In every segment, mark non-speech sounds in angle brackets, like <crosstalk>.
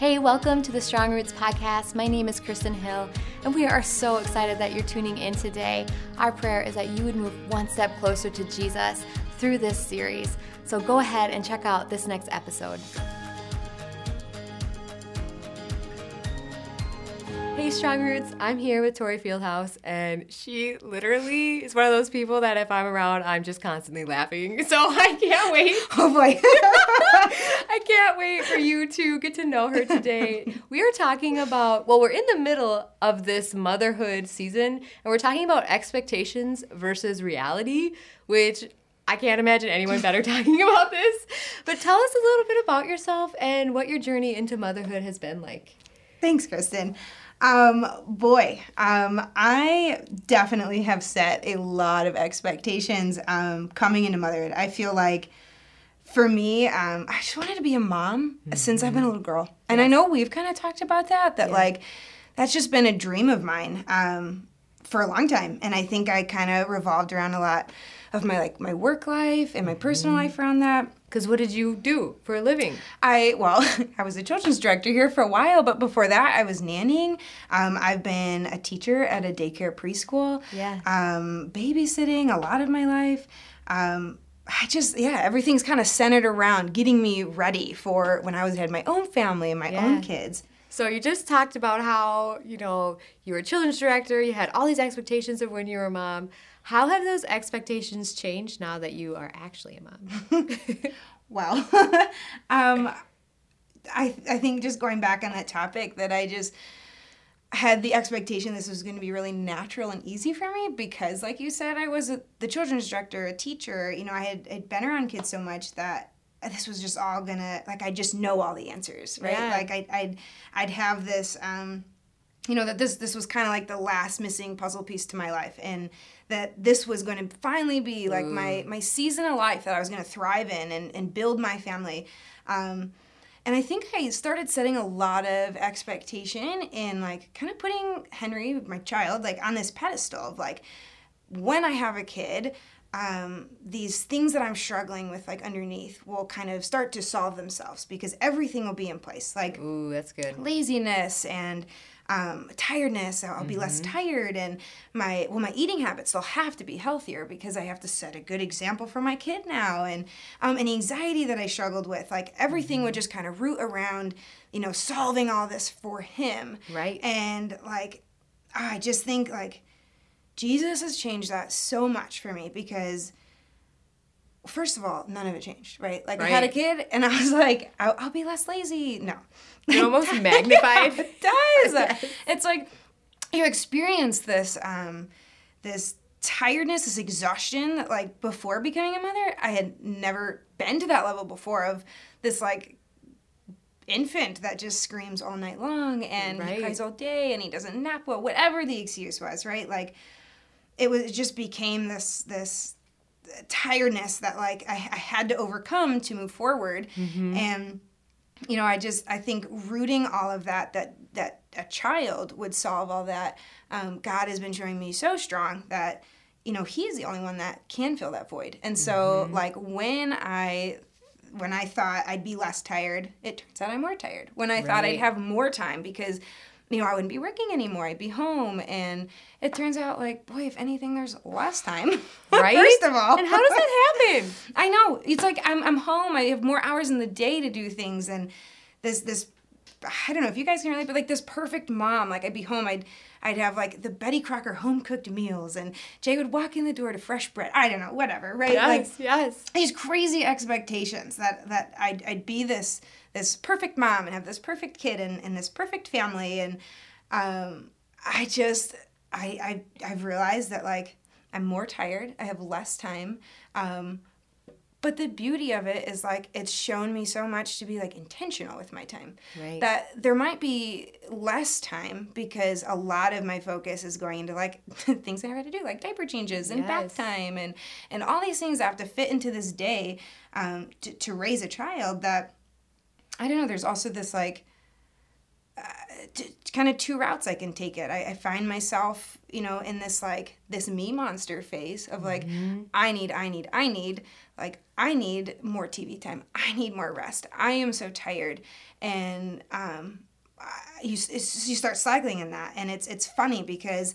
Hey, welcome to the Strong Roots podcast. My name is Kristin Hill, and we are so excited that you're tuning in today. Our prayer is that you would move one step closer to Jesus through this series. So go ahead and check out this next episode. Hey, Strong Roots. I'm here with Tori Fieldhouse, and she literally is one of those people that if I'm around, I'm just constantly laughing. <laughs> So I can't wait. <laughs> Oh boy. <laughs> I can't wait for you to get to know her today. We are talking about, well, we're in the middle of this motherhood season, and we're talking about expectations versus reality, which I can't imagine anyone better talking about this. But tell us a little bit about yourself and what your journey into motherhood has been like. Thanks, Kristin. Um, boy, um, I definitely have set a lot of expectations um, coming into motherhood. I feel like for me, um, I just wanted to be a mom mm-hmm. since I've been a little girl. And. I know we've kind of talked about that, that yeah. like that's just been a dream of mine um, for a long time. And I think I kind of revolved around a lot of my like my work life and my personal mm-hmm. life around that. Because what did you do for a living? I well, <laughs> I was a children's director here for a while, but before that, I was nannying. Um, I've been a teacher at a daycare preschool. Yeah. Um, babysitting a lot of my life. Um, I just yeah, everything's kind of centered around getting me ready for when I was had my own family and my yeah. own kids. So you just talked about how, you know, you were a children's director, you had all these expectations of when you were a mom. How have those expectations changed now that you are actually a mom? <laughs> well, <laughs> um, I, I think just going back on that topic that I just had the expectation this was going to be really natural and easy for me because like you said I was a, the children's director, a teacher, you know, I had I'd been around kids so much that this was just all gonna like I just know all the answers, right? Yeah. Like I, I'd I'd have this um, you know that this this was kind of like the last missing puzzle piece to my life and that this was going to finally be like Ooh. my my season of life that I was going to thrive in and, and build my family um, and I think I started setting a lot of expectation in like kind of putting Henry my child like on this pedestal of like when I have a kid um, these things that I'm struggling with, like underneath, will kind of start to solve themselves because everything will be in place. Like, ooh, that's good. Laziness and um, tiredness. I'll, be mm-hmm. less tired, and my well, my eating habits they'll have to be healthier because I have to set a good example for my kid now. And um, and anxiety that I struggled with, like everything mm-hmm. would just kind of root around, you know, solving all this for him. Right. And like, I just think like Jesus has changed that so much for me because first of all, none of it changed, right? Like right. I had a kid and I was <laughs> like, I'll, I'll be less lazy. No. It almost <laughs> magnified. it does. <laughs> yes. It's like you experience this um, this tiredness, this exhaustion that like before becoming a mother. I had never been to that level before of this like infant that just screams all night long and right. he cries all day and he doesn't nap well, whatever the excuse was, right? Like it was it just became this this tiredness that like I, I had to overcome to move forward mm-hmm. and you know i just i think rooting all of that that that a child would solve all that um, god has been showing me so strong that you know he's the only one that can fill that void and so mm-hmm. like when i when i thought i'd be less tired it turns out i'm more tired when i right. thought i'd have more time because you know, I wouldn't be working anymore. I'd be home. And it turns out, like, boy, if anything, there's less time. <laughs> Right? First of all. And how does that <laughs> happen? I know. It's like I'm, I'm home. I have more hours in the day to do things. And this, this, I don't know if you guys can relate, but like this perfect mom, like I'd be home, I'd, I'd have like the Betty Crocker home cooked meals, and Jay would walk in the door to fresh bread. I don't know, whatever, right? Yes, like, yes. These crazy expectations that that I'd, I'd be this this perfect mom and have this perfect kid and, and this perfect family and um, I just I, I I've realized that like I'm more tired. I have less time. Um, but the beauty of it is like it's shown me so much to be like intentional with my time. Right. That there might be less time because a lot of my focus is going into like <laughs> things I have to do, like diaper changes and yes. bath time and and all these things I have to fit into this day um, to, to raise a child. That I don't know. There's also this like uh, t- kind of two routes I can take it. I, I, find myself, you know, in this like this me monster phase of like, mm-hmm. I need, I need, I need. Like I need more TV time. I need more rest. I am so tired, and um, you you start cycling in that, and it's it's funny because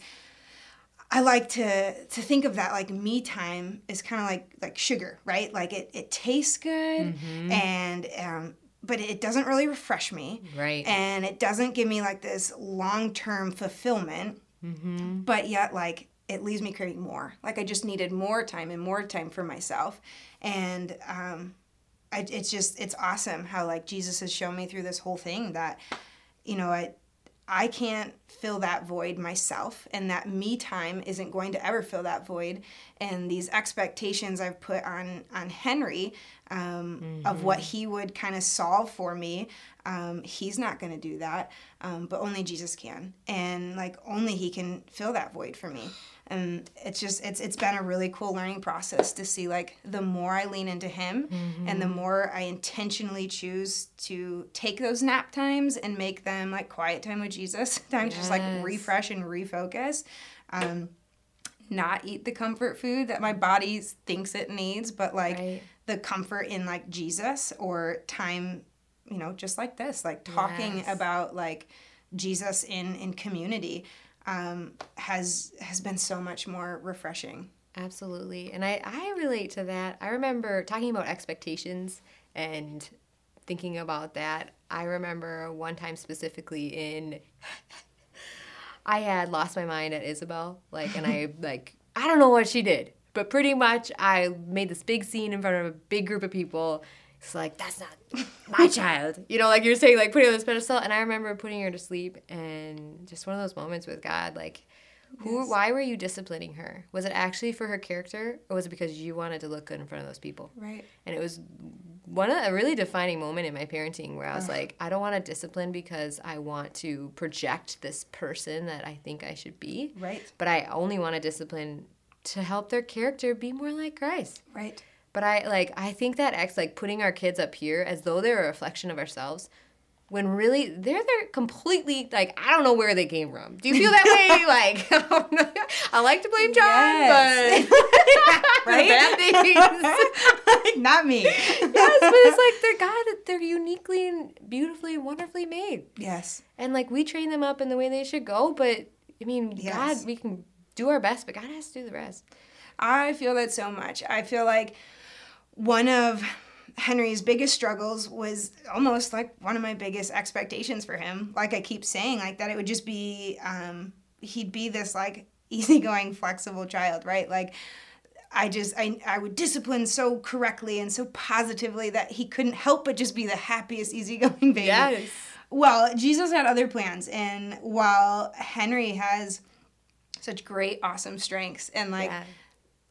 I like to to think of that like me time is kind of like like sugar, right? Like it it tastes good mm-hmm. and um but it doesn't really refresh me. Right. And it doesn't give me like this long-term fulfillment. Mm-hmm. But yet like it leaves me craving more. Like I just needed more time and more time for myself. And um I, it's just it's awesome how like Jesus has shown me through this whole thing that you know, I I can't fill that void myself, and that me time isn't going to ever fill that void. And these expectations I've put on on Henry um, mm-hmm. of what he would kind of solve for me, um, he's not going to do that. Um, but only Jesus can, and like only He can fill that void for me and it's just it's it's been a really cool learning process to see like the more I lean into him mm-hmm. and the more I intentionally choose to take those nap times and make them like quiet time with Jesus <laughs> time yes. to just like refresh and refocus um not eat the comfort food that my body thinks it needs but like right. the comfort in like Jesus or time you know just like this like talking yes. about like Jesus in in community um, has has been so much more refreshing. Absolutely, and I I relate to that. I remember talking about expectations and thinking about that. I remember one time specifically in. <laughs> I had lost my mind at Isabel, like, and I <laughs> like I don't know what she did, but pretty much I made this big scene in front of a big group of people, it's like that's not my <laughs> child. You know like you're saying like putting on this pedestal and i remember putting her to sleep and just one of those moments with god like who yes. why were you disciplining her? Was it actually for her character or was it because you wanted to look good in front of those people? Right. And it was one of a really defining moment in my parenting where i was like i don't want to discipline because i want to project this person that i think i should be. Right. But i only want to discipline to help their character be more like christ. Right but I like I think that X like putting our kids up here as though they're a reflection of ourselves when really they're they're completely like I don't know where they came from. Do you feel that way? <laughs> like <laughs> I like to blame John, yes. but <laughs> right? bad things. Not me. yes, but it's like they're God. They're uniquely and beautifully, and wonderfully made. Yes. And like we train them up in the way they should go, but I mean, yes. God, we can do our best, but God has to do the rest. I feel that so much. I feel like one of Henry's biggest struggles was almost like one of my biggest expectations for him. Like I keep saying, like that it would just be, um, he'd be this like easygoing, flexible child, right? Like I just, I, I would discipline so correctly and so positively that he couldn't help but just be the happiest, easygoing baby. Yes. Well, Jesus had other plans, and while Henry has such great, awesome strengths, and like, yeah.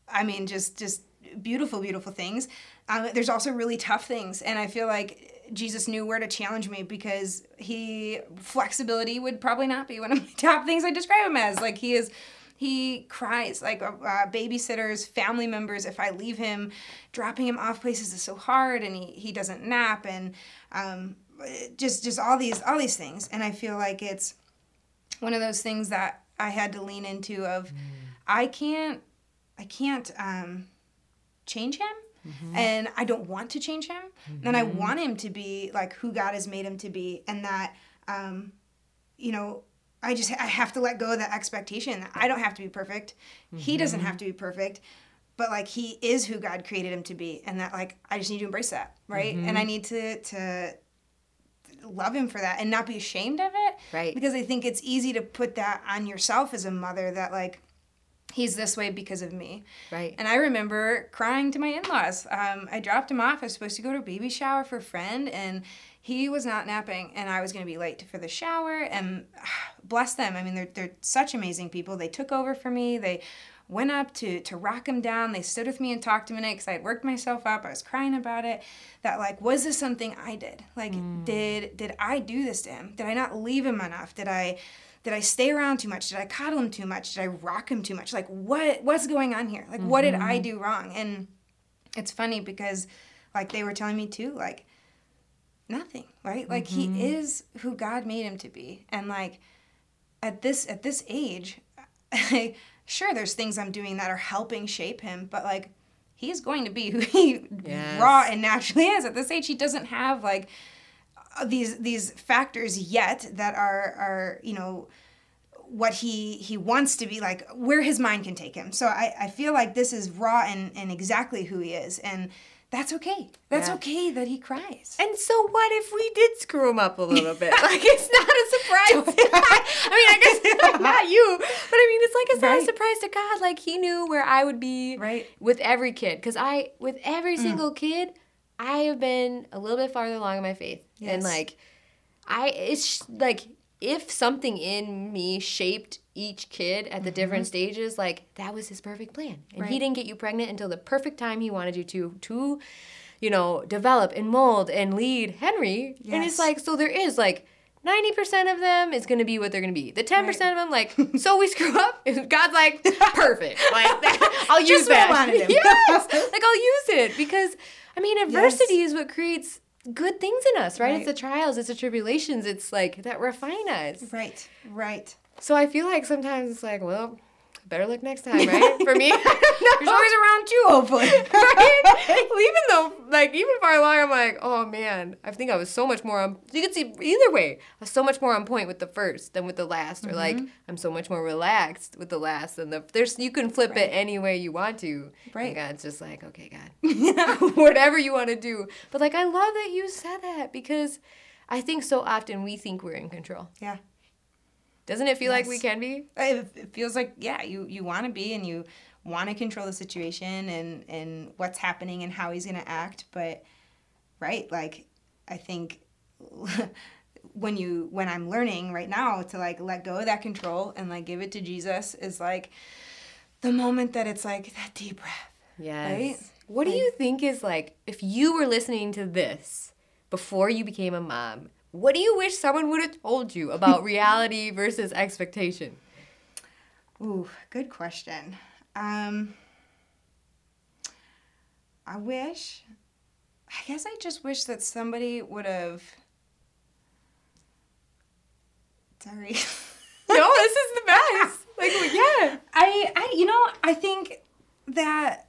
I mean, just, just beautiful, beautiful things. Um, there's also really tough things, and I feel like Jesus knew where to challenge me because he flexibility would probably not be one of <laughs> my top things I describe him as. Like he is he cries like uh, uh, babysitters family members if i leave him dropping him off places is so hard and he, he doesn't nap and um, just just all these all these things and i feel like it's one of those things that i had to lean into of mm. i can't i can't um, change him. Mm-hmm. And I don't want to change him. Mm-hmm. And I want him to be like who God has made him to be. And that, um, you know, I just I have to let go of that expectation. that I don't have to be perfect. Mm-hmm. He doesn't have to be perfect. But like he is who God created him to be, and that like I just need to embrace that, right? And I mm-hmm. need to to love him for that and not be ashamed of it, right? Because I think it's easy to put that on yourself as a mother that like he's this way because of me. Right. And I remember crying to my in laws. Um, I dropped him off. I was supposed to go to a baby shower for a friend, and he was not napping, and I was going to be late for the shower. And <sighs> bless them. I mean, they're, they're such amazing people. They took over for me. They went up to, to rock him down. They stood with me and talked a minute because I had worked myself up. I was crying about it. That like, was this something I did? Like, mm. did did I do this to him? Did I not leave him enough? Did I did I stay around too much? Did I coddle him too much? Did I rock him too much? Like what what's going on here? Like mm-hmm. what did I mm-hmm. do wrong? And it's funny because like they were telling me too, like nothing, right? Like mm-hmm. he is who God made him to be. And like at this at this age, <laughs> sure there's things I'm doing that are helping shape him, but like he's going to be who he Yes. raw and naturally is. At this age, he doesn't have like uh, these these factors yet that are are you know what he he wants to be like where his mind can take him so i i feel like this is raw and and exactly who he is and that's okay that's Yeah. okay that he cries And so what if we did screw him up a little bit? <laughs> Like it's not a surprise. <laughs> <laughs> I mean, I guess not you, but I mean, it's like it's not a surprise to God. Like He knew where I would be Right. with every kid, because I, with Mm. every single kid, I have been a little bit farther along in my faith, and like, I it's like if something in me shaped each kid at the different stages, like that was His perfect plan, and He Mm-hmm. Didn't get you pregnant until the perfect time He wanted you to to you know, develop and mold and lead Henry. And it's like, so there is like 90% of them is going to be what they're going to be. The 10% of them, like, <laughs> so we screw up. <laughs> God's like, perfect. Like, <laughs> that, I'll use Just that. him. yes. Like, I'll use it because, I mean, adversity is what creates good things in us, right? It's the trials, it's the tribulations, it's like that refine us. right right So I feel like sometimes it's like, well, better luck next time, right? For me, <laughs> <laughs> there's always around two hopefully <laughs> right? Well, even though, like, even far along, I'm like, oh man, I think I was so much more on. You can see either way, I was so much more on point with the first than with the last, or like, Mm-hmm. I'm so much more relaxed with the last than the. There's you can flip it any way you want to. Right. And God's just like, okay, God, whatever you want to do. But like, I love that you said that because I think so often we think we're in control. yeah Doesn't it feel like we can be? Uh, it, it feels like yeah you you want to be and you want to control the situation and and what's happening and how he's going to act but right like i think <laughs> when you when i'm learning right now to like let go of that control and like give it to jesus is like the moment that it's like that deep breath Yes. Right? What do you think is like if you were listening to this before you became a mom? What do you wish someone would have told you about <laughs> reality versus expectation? Ooh, good question. Um, I wish, I guess I just wish that somebody would have. Sorry. no, <laughs> this is the best. Like, yeah. I, I, you know, I think that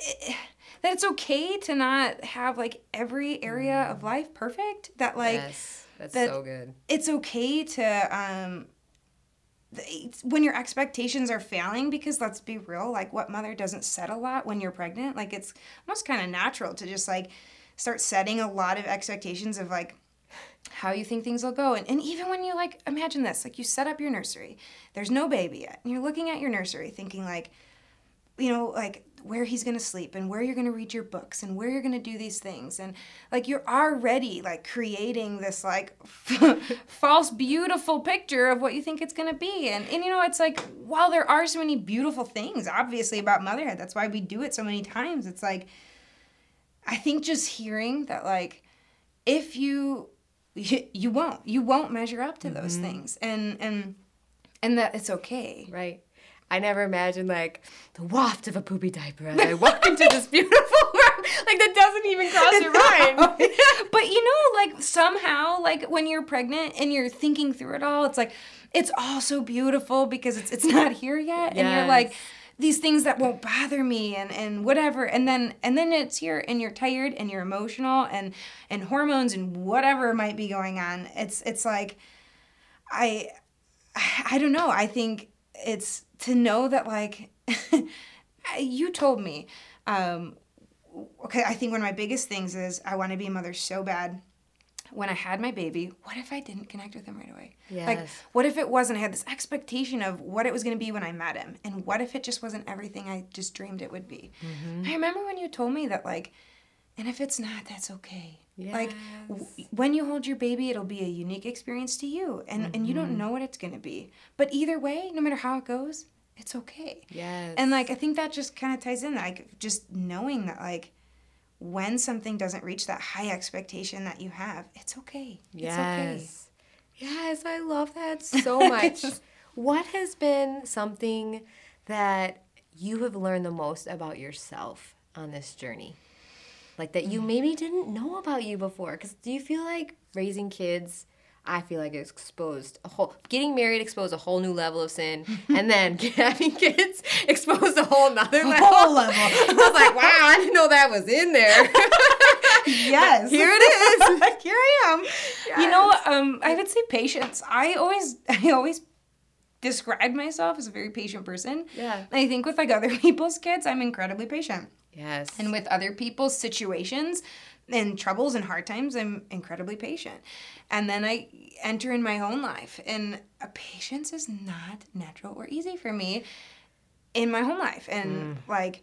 it, that it's okay to not have like every area of life perfect. That like yes, that's that- so good. it's okay to um when your expectations are failing because let's be real like what mother doesn't set a lot when you're pregnant like it's almost kind of natural to just like start setting a lot of expectations of like how you think things will go and, and even when you like imagine this like you set up your nursery there's no baby yet and you're looking at your nursery thinking like you know, like where he's gonna sleep and where you're gonna read your books and where you're gonna do these things. And like you're already like creating this like <laughs> false beautiful picture of what you think it's gonna be. And and you know it's like while there are so many beautiful things obviously about motherhood that's why we do it so many times it's like I think just hearing that like if you you, you won't you won't measure up to those mm-hmm. things. And and and that it's okay. Right. I never imagined like the waft of a poopy diaper as I walk into this beautiful <laughs> room. Like that doesn't even cross your <laughs> mind. <laughs> but you know, like somehow, like when you're pregnant and you're thinking through it all, it's like it's all so beautiful because it's it's not here yet, and you're like these things that won't bother me and and whatever, and then and then it's here and you're tired and you're emotional and and hormones and whatever might be going on. It's it's like I I don't know. I think it's to know that like <laughs> you told me um okay, I think one of my biggest things is I want to be a mother so bad. When I had my baby, what if I didn't connect with him right away? Like, what if it wasn't? I had this expectation of what it was going to be when I met him. And what if it just wasn't everything I just dreamed it would be? I remember when you told me that, like, and if it's not, that's okay. Like, w- when you hold your baby, it'll be a unique experience to you. And, and you don't mm-hmm. know what it's going to be. But either way, no matter how it goes, it's okay. Yes. And like I think that just kind of ties in like just knowing that like when something doesn't reach that high expectation that you have, it's okay. It's okay. Yes. Yes, I love that <laughs> so much. what has been something that you have learned the most about yourself on this journey? Like that you maybe didn't know about you before? Because do you feel like raising kids I feel like exposed a whole getting married exposed a whole new level of sin, <laughs> and then <laughs> having kids exposed a whole another level. Whole level. <laughs> I was like, wow, I didn't know that was in there. yes. Here it is. Here I am. You know, um, I would say patience. I always, I always describe myself as a very patient person. Yeah. I think with like other people's kids, I'm incredibly patient. Yes. And with other people's situations and troubles and hard times, I'm incredibly patient. And then I enter in my own life, and patience is not natural or easy for me in my home life. And like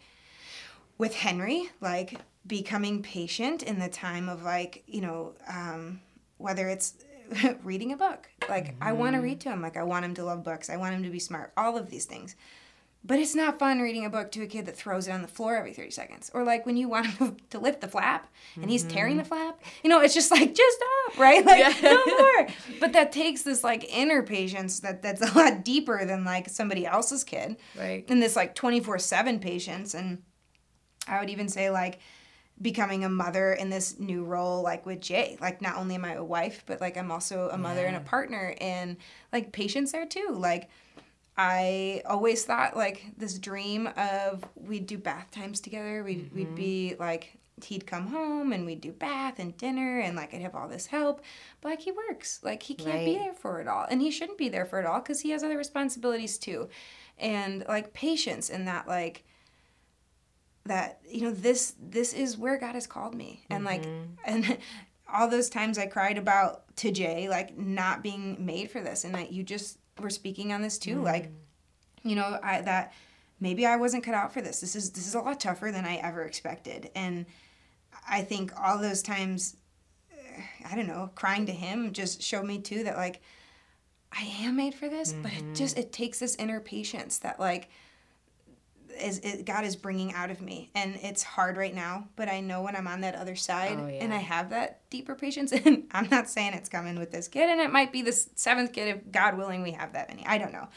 with Henry, like becoming patient in the time of like, you know, um, whether it's <laughs> reading a book. Like I want to read to him. Like I want him to love books. I want him to be smart. All of these things. But it's not fun reading a book to a kid that throws it on the floor every 30 seconds. Or like when you want him <laughs> to lift the flap and he's tearing the mm-hmm. flap. You know, it's just like, just stop, <laughs> right? Like, Yeah. no more. <laughs> But that takes this like inner patience that that's a lot deeper than like somebody else's kid. Right. And this like 24 7 patience. And I would even say like becoming a mother in this new role like with Jay. Like not only am I a wife, but like I'm also a mother and a partner and like patience there too. Like I always thought like this dream of we'd do bath times together. We'd we'd mm-hmm. be like he'd come home and we'd do bath and dinner and like I'd have all this help. But like he works. Like he can't be there for it all. And he shouldn't be there for it all because he has other responsibilities too. And like patience in that like that you know this this is where God has called me and like mm-hmm. and <laughs> all those times I cried about to Jay like not being made for this and that you just were speaking on this too mm. like you know I that maybe I wasn't cut out for this. This is this is a lot tougher than I ever expected. And I think all those times I don't know crying to him just showed me too that like I am made for this but it mm-hmm. just it takes this inner patience that like is it, God is bringing out of me, and it's hard right now. But I know when I'm on that other side, Oh, and. I have that deeper patience. <laughs> And I'm not saying it's coming with this kid, and it might be the seventh kid if God willing we have that many. I don't know,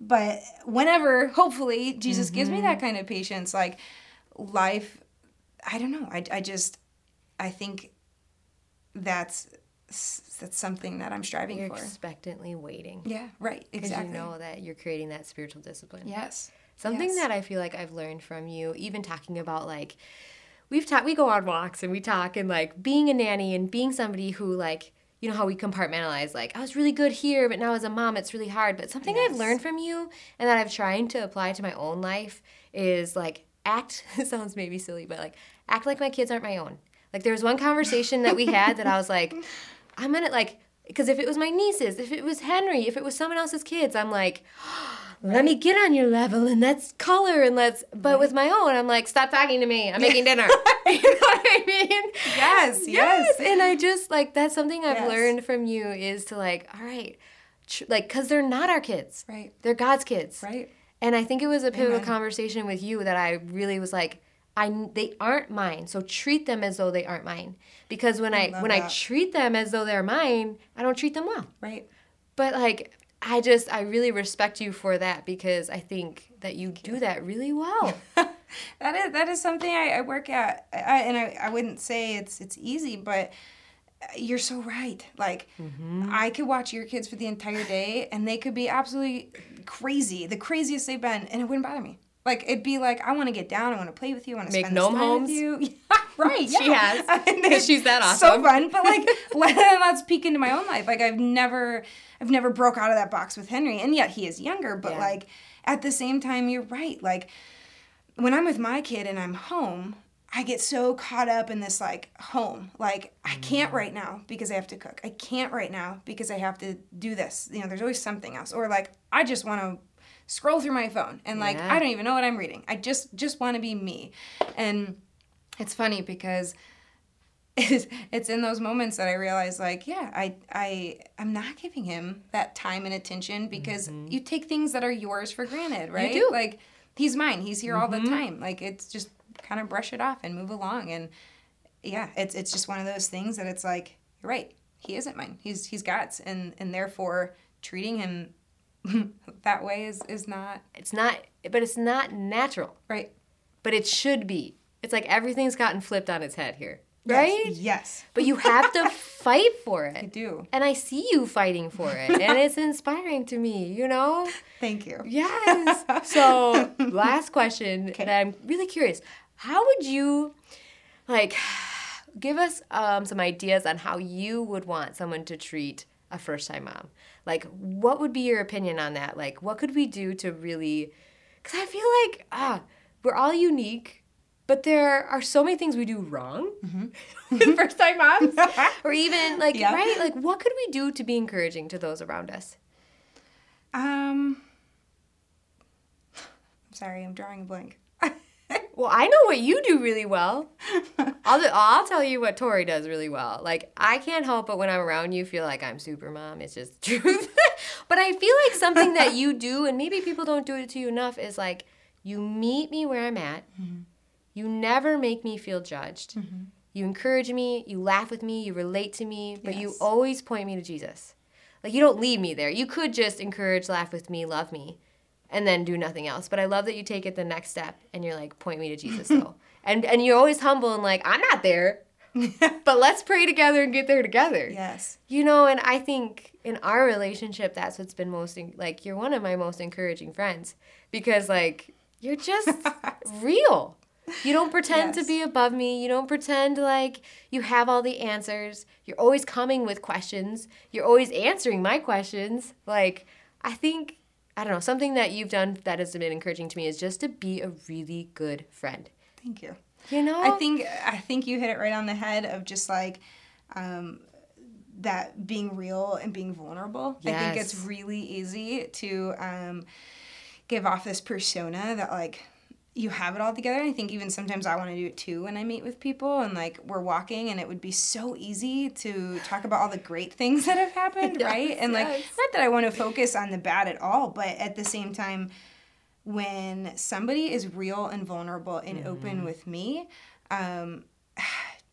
but whenever, hopefully, Jesus gives me that mm-hmm. kind of patience, like life. I don't know. I, I just I think that's that's something that I'm striving You're for. expectantly waiting. Yeah, right. Exactly. Because you know that you're creating that spiritual discipline. Yes. Something Yes. that I feel like I've learned from you, even talking about like we've talked we go on walks and we talk and like being a nanny and being somebody who like you know how we compartmentalize like I was really good here but now as a mom it's really hard. But something I've learned from you and that I've trying to apply to my own life is like act <laughs> sounds maybe silly but like act like my kids aren't my own. Like there was one conversation that we had that I was like I'm gonna like because if it was my nieces if it was Henry if it was someone else's kids I'm like let me get on your level and let's color and let's but with my own i'm like stop talking to me. I'm making dinner. <laughs> <laughs> You know what i mean? Yes, yes. and i just like that's something i've Yes. learned from you is to like all right tr- like because they're not our kids. Right. they're god's kids. Right. and i think it was a pivotal Amen. conversation with you that i really was like I, they aren't mine. So treat them as though they aren't mine. Because when i, love when i treat them as though they're mine i don't treat them well. Right. but like I just I really respect you for that because I think that you do that really well. <laughs> that is that is something I, I work at, I, and I, I wouldn't say it's it's easy, but uh, you're so right. Like mm-hmm. I could watch your kids for the entire day, and they could be absolutely crazy, the craziest they've been, and it wouldn't bother me. Like it'd be like I want to get down, I want to play with you, I want to Make spend gnome time homes? with you. <laughs> right? She has. <laughs> And 'Cause she's that awesome. So fun, but like <laughs> let, let's peek into my own life. Like I've never, I've never broke out of that box with Henry, and yet he is younger. But Yeah. like at the same time, you're right. Like when I'm with my kid and I'm home, I get so caught up in this like home. Like I Mm. can't right now because I have to cook. I can't right now because I have to do this. You know, there's always something else. Or like I just want to scroll through my phone and like Yeah. I don't even know what I'm reading. I just just want to be me. And it's funny because <laughs> it's, it's in those moments that I realize like, yeah, I I I'm not giving him that time and attention because mm-hmm. you take things that are yours for granted, right? You do. Like he's mine. He's here all the mm-hmm. time. Like it's just kind of brush it off and move along and yeah, it's it's just one of those things that it's like, you're right. He isn't mine. He's he's God's and and therefore treating him <laughs> that way is is not It's not but it's not natural. right. But it should be. It's like everything's gotten flipped on its head here. right? Yes. yes. But you have to <laughs> fight for it. I do. And I see you fighting for it. And it's <laughs> inspiring to me, you know? Thank you. Yes. So, last question that I'm really curious. How would you like give us um, some ideas on how you would want someone to treat a first-time mom? Like, what would be your opinion on that? Like, what could we do to really? Because I feel like ah, we're all unique, but there are so many things we do wrong <laughs> with first-time moms, <laughs> or even like Yeah. right, like what could we do to be encouraging to those around us? Um. <sighs> I'm sorry, I'm drawing a blank. Well, I know what you do really well. I'll, I'll tell you what Tori does really well. Like, I can't help but when I'm around you feel like I'm super mom. It's just truth. <laughs> but I feel like something that you do, and maybe people don't do it to you enough, is like you meet me where I'm at. Mm-hmm. You never make me feel judged. Mm-hmm. You encourage me, you laugh with me, you relate to me, but you always point me to Jesus. Like, you don't leave me there. You could just encourage, laugh with me, love me and then do nothing else. But I love that you take it the next step and you're like, point me to Jesus though. <laughs> and and you're always humble and like, I'm not there. <laughs> but let's pray together and get there together. Yes. You know, and I think in our relationship that's what's been most like you're one of my most encouraging friends because like you're just <laughs> real. You don't pretend to be above me. You don't pretend like you have all the answers. You're always coming with questions. You're always answering my questions. Like, I think, I don't know, something that you've done that has been encouraging to me is just to be a really good friend. Thank you. You know? I think I think you hit it right on the head of just like um, that being real and being vulnerable. I think it's really easy to um, give off this persona that like you have it all together. And I think even sometimes I want to do it too when I meet with people and like we're walking and it would be so easy to talk about all the great things that have happened, <laughs> Yes, right? And like not that I want to focus on the bad at all, but at the same time when somebody is real and vulnerable and Mm-hmm. open with me, um, <sighs>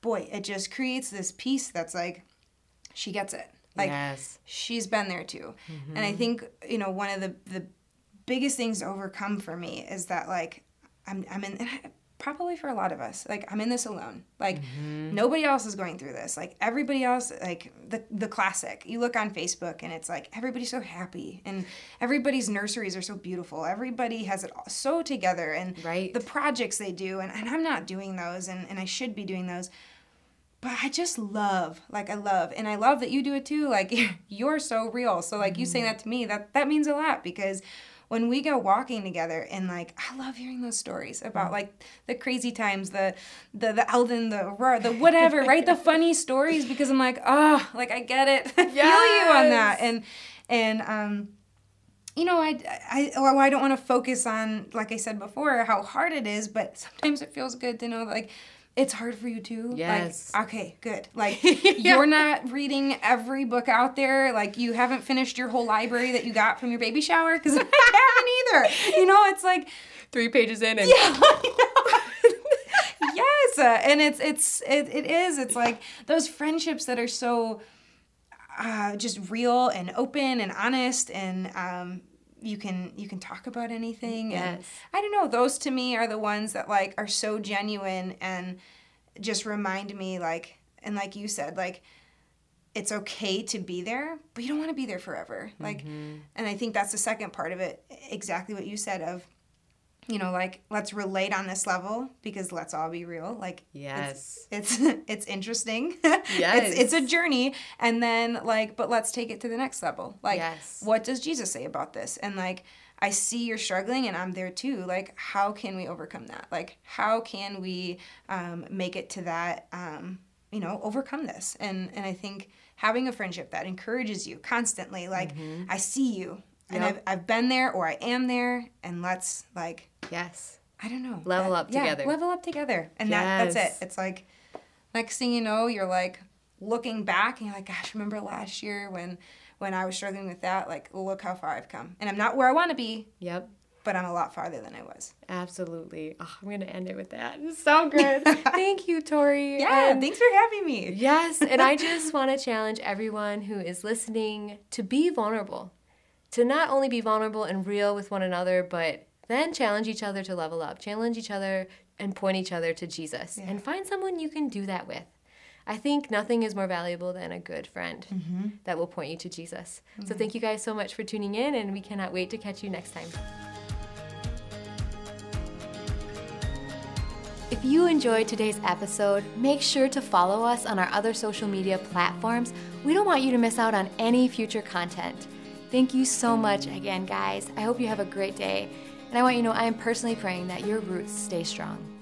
boy, it just creates this peace that's like, she gets it. Like, yes. she's been there too. And Mm-hmm. I think, you know, one of the, the biggest things to overcome for me is that, like, I'm, I'm in, <laughs> probably for a lot of us, like, I'm in this alone. Like, Mm-hmm. nobody else is going through this. Like, everybody else, like, the, the classic. You look on Facebook and it's like, everybody's so happy and everybody's nurseries are so beautiful. Everybody has it all so together and Right. the projects they do. And, and I'm not doing those and, and I should be doing those but I just love, like I love, and I love that you do it too. Like <laughs> you're so real. So like you saying that to me, that that means a lot because when we go walking together and like I love hearing those stories about like the crazy times, the the the Eldon, the Aurora, the whatever, right? The <laughs> funny stories because I'm like, oh, like I get it. <laughs> I feel you on that. And and um you know, I, I, well, I don't want to focus on, like I said before, how hard it is, but sometimes it feels good to know, like, it's hard for you too. Yes. Like, okay, good. Like, <laughs> you're not reading every book out there. Like, you haven't finished your whole library that you got from your baby shower, because I <laughs> haven't either. You know, it's like, Three pages in and yeah, <laughs> yes, uh, and it's it's it, it is. It's like those friendships that are so uh, just real and open and honest, and um, you can you can talk about anything. And Yes. I don't know. Those to me are the ones that like are so genuine and just remind me like and like you said like it's okay to be there, but you don't want to be there forever. Like, mm-hmm. and I think that's the second part of it. Exactly what you said of, you know, like let's relate on this level because let's all be real. Like, Yes. it's <laughs> it's interesting. Yes. <laughs> it's it's a journey, and then like, but let's take it to the next level. Like, Yes. what does Jesus say about this? And like, I see you're struggling, and I'm there too. Like, how can we overcome that? Like, how can we um, make it to that? Um, you know, overcome this. And and I think having a friendship that encourages you constantly, like, I see you. And. Yep. I've, I've been there or I am there, and let's like Yes. I don't know. Level That- up yeah, together. level up together. And that that's it. It's like next thing you know, you're like looking back and you're like, gosh, remember last year when when I was struggling with that? Like, look how far I've come. And I'm not where I want to be, Yep. but I'm a lot farther than I was. Absolutely. Oh, I'm going to end it with that. It's so good. <laughs> Thank you, Tori. Yeah, And- thanks for having me. Yes, and I just want to challenge everyone who is listening to be vulnerable. To not only be vulnerable and real with one another, but then challenge each other to level up. Challenge each other and point each other to Jesus. And find someone you can do that with. I think nothing is more valuable than a good friend Mm-hmm. that will point you to Jesus. So thank you guys so much for tuning in, and we cannot wait to catch you next time. If you enjoyed today's episode, make sure to follow us on our other social media platforms. We don't want you to miss out on any future content. Thank you so much again, guys. I hope you have a great day. And I want you to know I am personally praying that your roots stay strong.